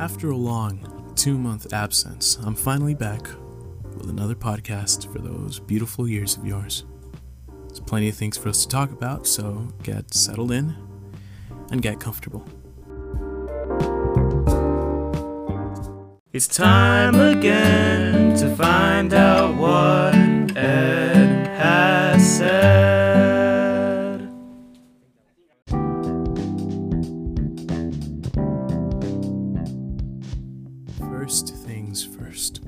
After a long two month absence, I'm finally back with another podcast for those beautiful years of yours. There's plenty of things for us to talk about, so get settled in and get comfortable. It's time again to find out what Ed has said. First things first.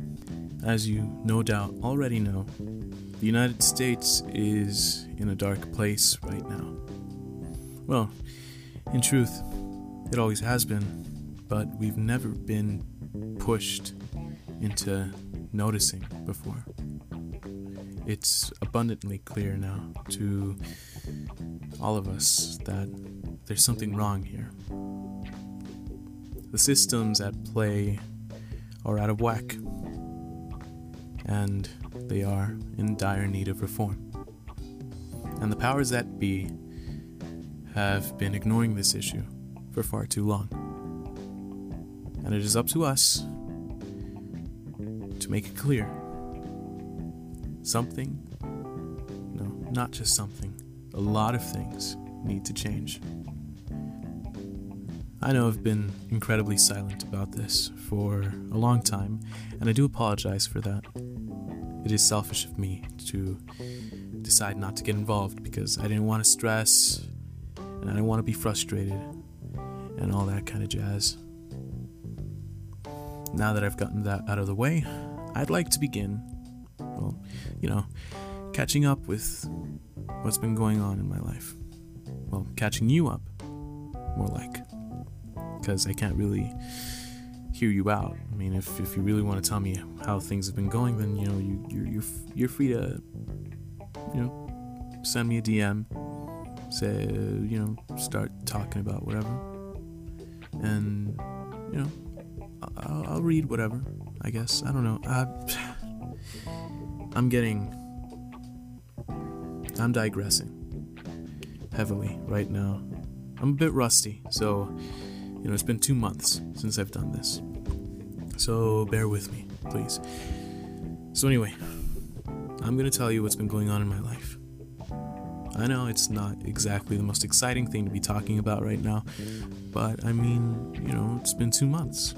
As you no doubt already know, the United States is in a dark place right now. Well, in truth, it always has been, but we've never been pushed into noticing before. It's abundantly clear now to all of us that there's something wrong here. The systems at play are out of whack, and they are in dire need of reform. And the powers that be have been ignoring this issue for far too long. And it is up to us to make it clear. Something, no, not just something, a lot of things need to change. I know I've been incredibly silent about this for a long time, and I do apologize for that. It is selfish of me to decide not to get involved because I didn't want to stress and I didn't want to be frustrated and all that kind of jazz. Now that I've gotten that out of the way, I'd like to begin, well, you know, catching up with what's been going on in my life. Well, catching you up, more like because I can't really hear you out. I mean, if, if you really want to tell me how things have been going, then you know you you're you're, you're free to you know send me a DM, say you know start talking about whatever, and you know I'll, I'll read whatever. I guess I don't know. I, I'm getting I'm digressing heavily right now. I'm a bit rusty, so you know, it's been two months since I've done this. So bear with me, please. So, anyway, I'm going to tell you what's been going on in my life. I know it's not exactly the most exciting thing to be talking about right now, but I mean, you know, it's been two months.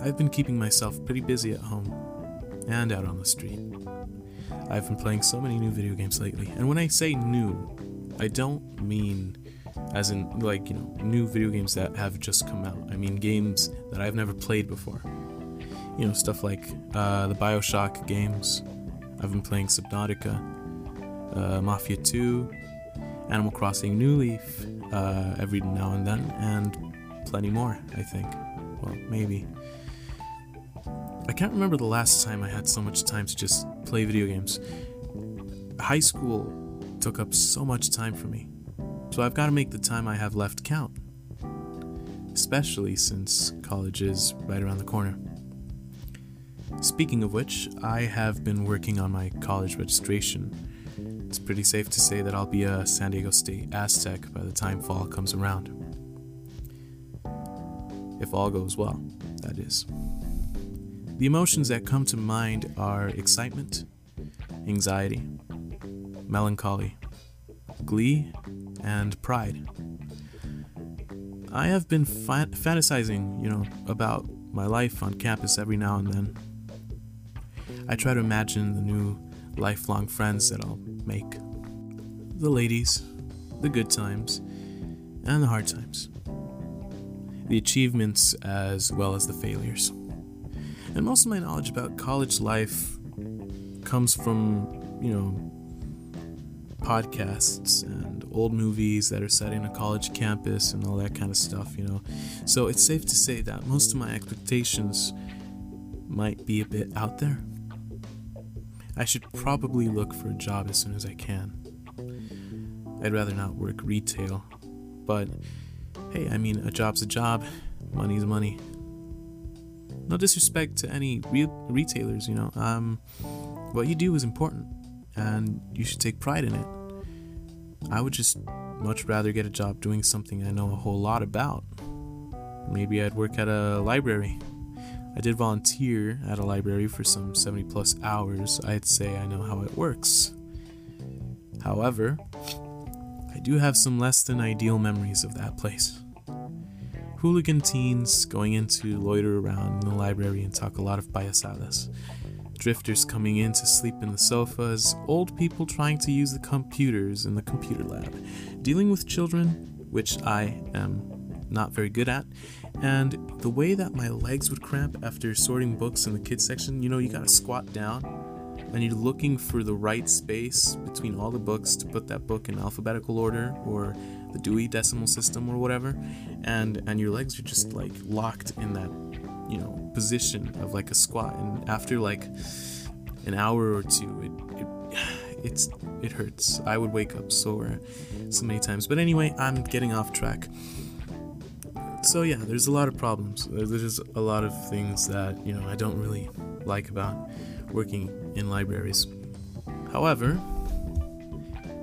I've been keeping myself pretty busy at home and out on the street. I've been playing so many new video games lately, and when I say new, I don't mean as in like, you know, new video games that have just come out. I mean games that I've never played before. You know, stuff like uh, the Bioshock games. I've been playing Subnautica, uh, Mafia 2, Animal Crossing New Leaf uh, every now and then, and plenty more, I think. Well, maybe. I can't remember the last time I had so much time to just play video games. High school took up so much time for me, so I've got to make the time I have left count. Especially since college is right around the corner. Speaking of which, I have been working on my college registration. It's pretty safe to say that I'll be a San Diego State Aztec by the time fall comes around. If all goes well, that is. The emotions that come to mind are excitement, anxiety, melancholy, glee, and pride. I have been fa- fantasizing, you know, about my life on campus every now and then. I try to imagine the new lifelong friends that I'll make. The ladies, the good times, and the hard times. The achievements as well as the failures. And most of my knowledge about college life comes from, you know, podcasts and old movies that are set in a college campus and all that kind of stuff, you know. So it's safe to say that most of my expectations might be a bit out there. I should probably look for a job as soon as I can. I'd rather not work retail, but hey, I mean, a job's a job, money's money. No disrespect to any real retailers, you know. Um, what you do is important, and you should take pride in it. I would just much rather get a job doing something I know a whole lot about. Maybe I'd work at a library. I did volunteer at a library for some 70 plus hours. I'd say I know how it works. However, I do have some less than ideal memories of that place. Hooligan teens going in to loiter around in the library and talk a lot of payasadas. Drifters coming in to sleep in the sofas, old people trying to use the computers in the computer lab, dealing with children, which I am not very good at, and the way that my legs would cramp after sorting books in the kids section, you know, you gotta squat down and you're looking for the right space between all the books to put that book in alphabetical order or the Dewey Decimal System or whatever, and and your legs are just like locked in that you know position of like a squat, and after like an hour or two, it, it it's it hurts. I would wake up sore so many times. But anyway, I'm getting off track. So yeah, there's a lot of problems. There's a lot of things that you know I don't really like about working in libraries. However,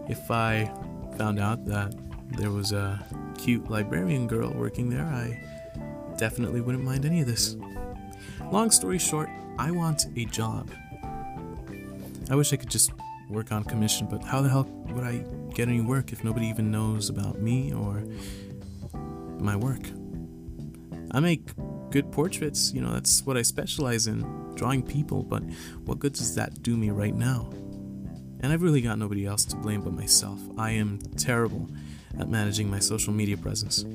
if I found out that there was a cute librarian girl working there, I definitely wouldn't mind any of this. Long story short, I want a job. I wish I could just work on commission, but how the hell would I get any work if nobody even knows about me or my work? I make good portraits, you know, that's what I specialize in, drawing people, but what good does that do me right now? And I've really got nobody else to blame but myself. I am terrible at managing my social media presence.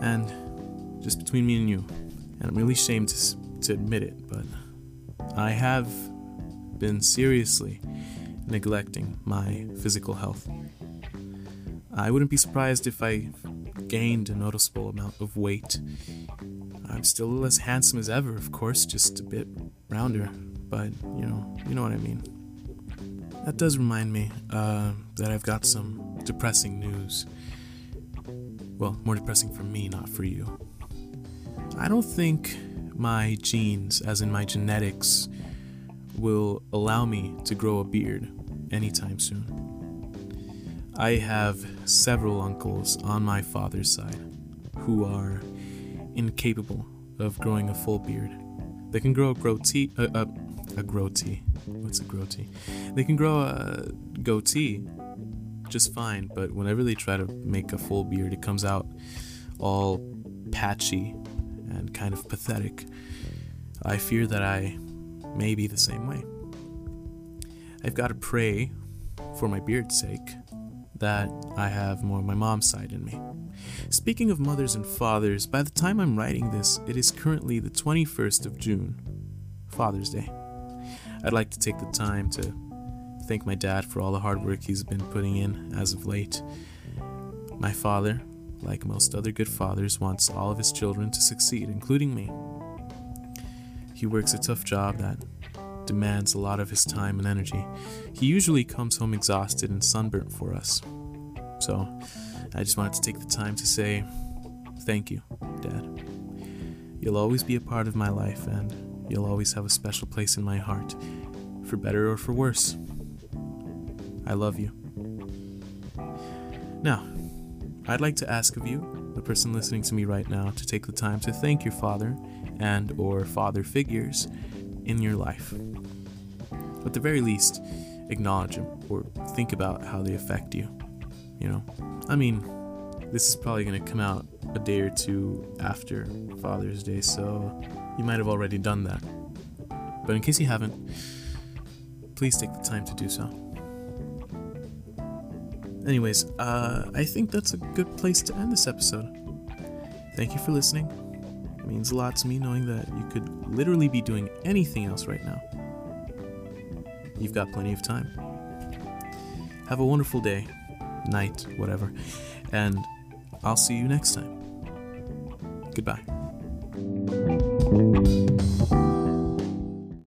And just between me and you, and I'm really ashamed to, to admit it, but I have been seriously neglecting my physical health. I wouldn't be surprised if I gained a noticeable amount of weight I'm still as handsome as ever, of course, just a bit rounder. But you know, you know what I mean. That does remind me uh, that I've got some depressing news. Well, more depressing for me, not for you. I don't think my genes, as in my genetics, will allow me to grow a beard anytime soon. I have several uncles on my father's side who are incapable of growing a full beard. They can grow a goatee, uh, a goatee. What's a goatee? They can grow a goatee just fine, but whenever they try to make a full beard, it comes out all patchy and kind of pathetic. I fear that I may be the same way. I've got to pray for my beard's sake that I have more of my mom's side in me. Speaking of mothers and fathers, by the time I'm writing this, it is currently the 21st of June, Father's Day. I'd like to take the time to thank my dad for all the hard work he's been putting in as of late. My father, like most other good fathers, wants all of his children to succeed, including me. He works a tough job that demands a lot of his time and energy. He usually comes home exhausted and sunburnt for us. So, I just wanted to take the time to say thank you, Dad. You'll always be a part of my life, and you'll always have a special place in my heart, for better or for worse. I love you. Now, I'd like to ask of you, the person listening to me right now, to take the time to thank your father and or father figures in your life. At the very least, acknowledge them or think about how they affect you. You know, I mean, this is probably going to come out a day or two after Father's Day, so you might have already done that. But in case you haven't, please take the time to do so. Anyways, uh, I think that's a good place to end this episode. Thank you for listening. It means a lot to me knowing that you could literally be doing anything else right now. You've got plenty of time. Have a wonderful day night, whatever. And I'll see you next time. Goodbye.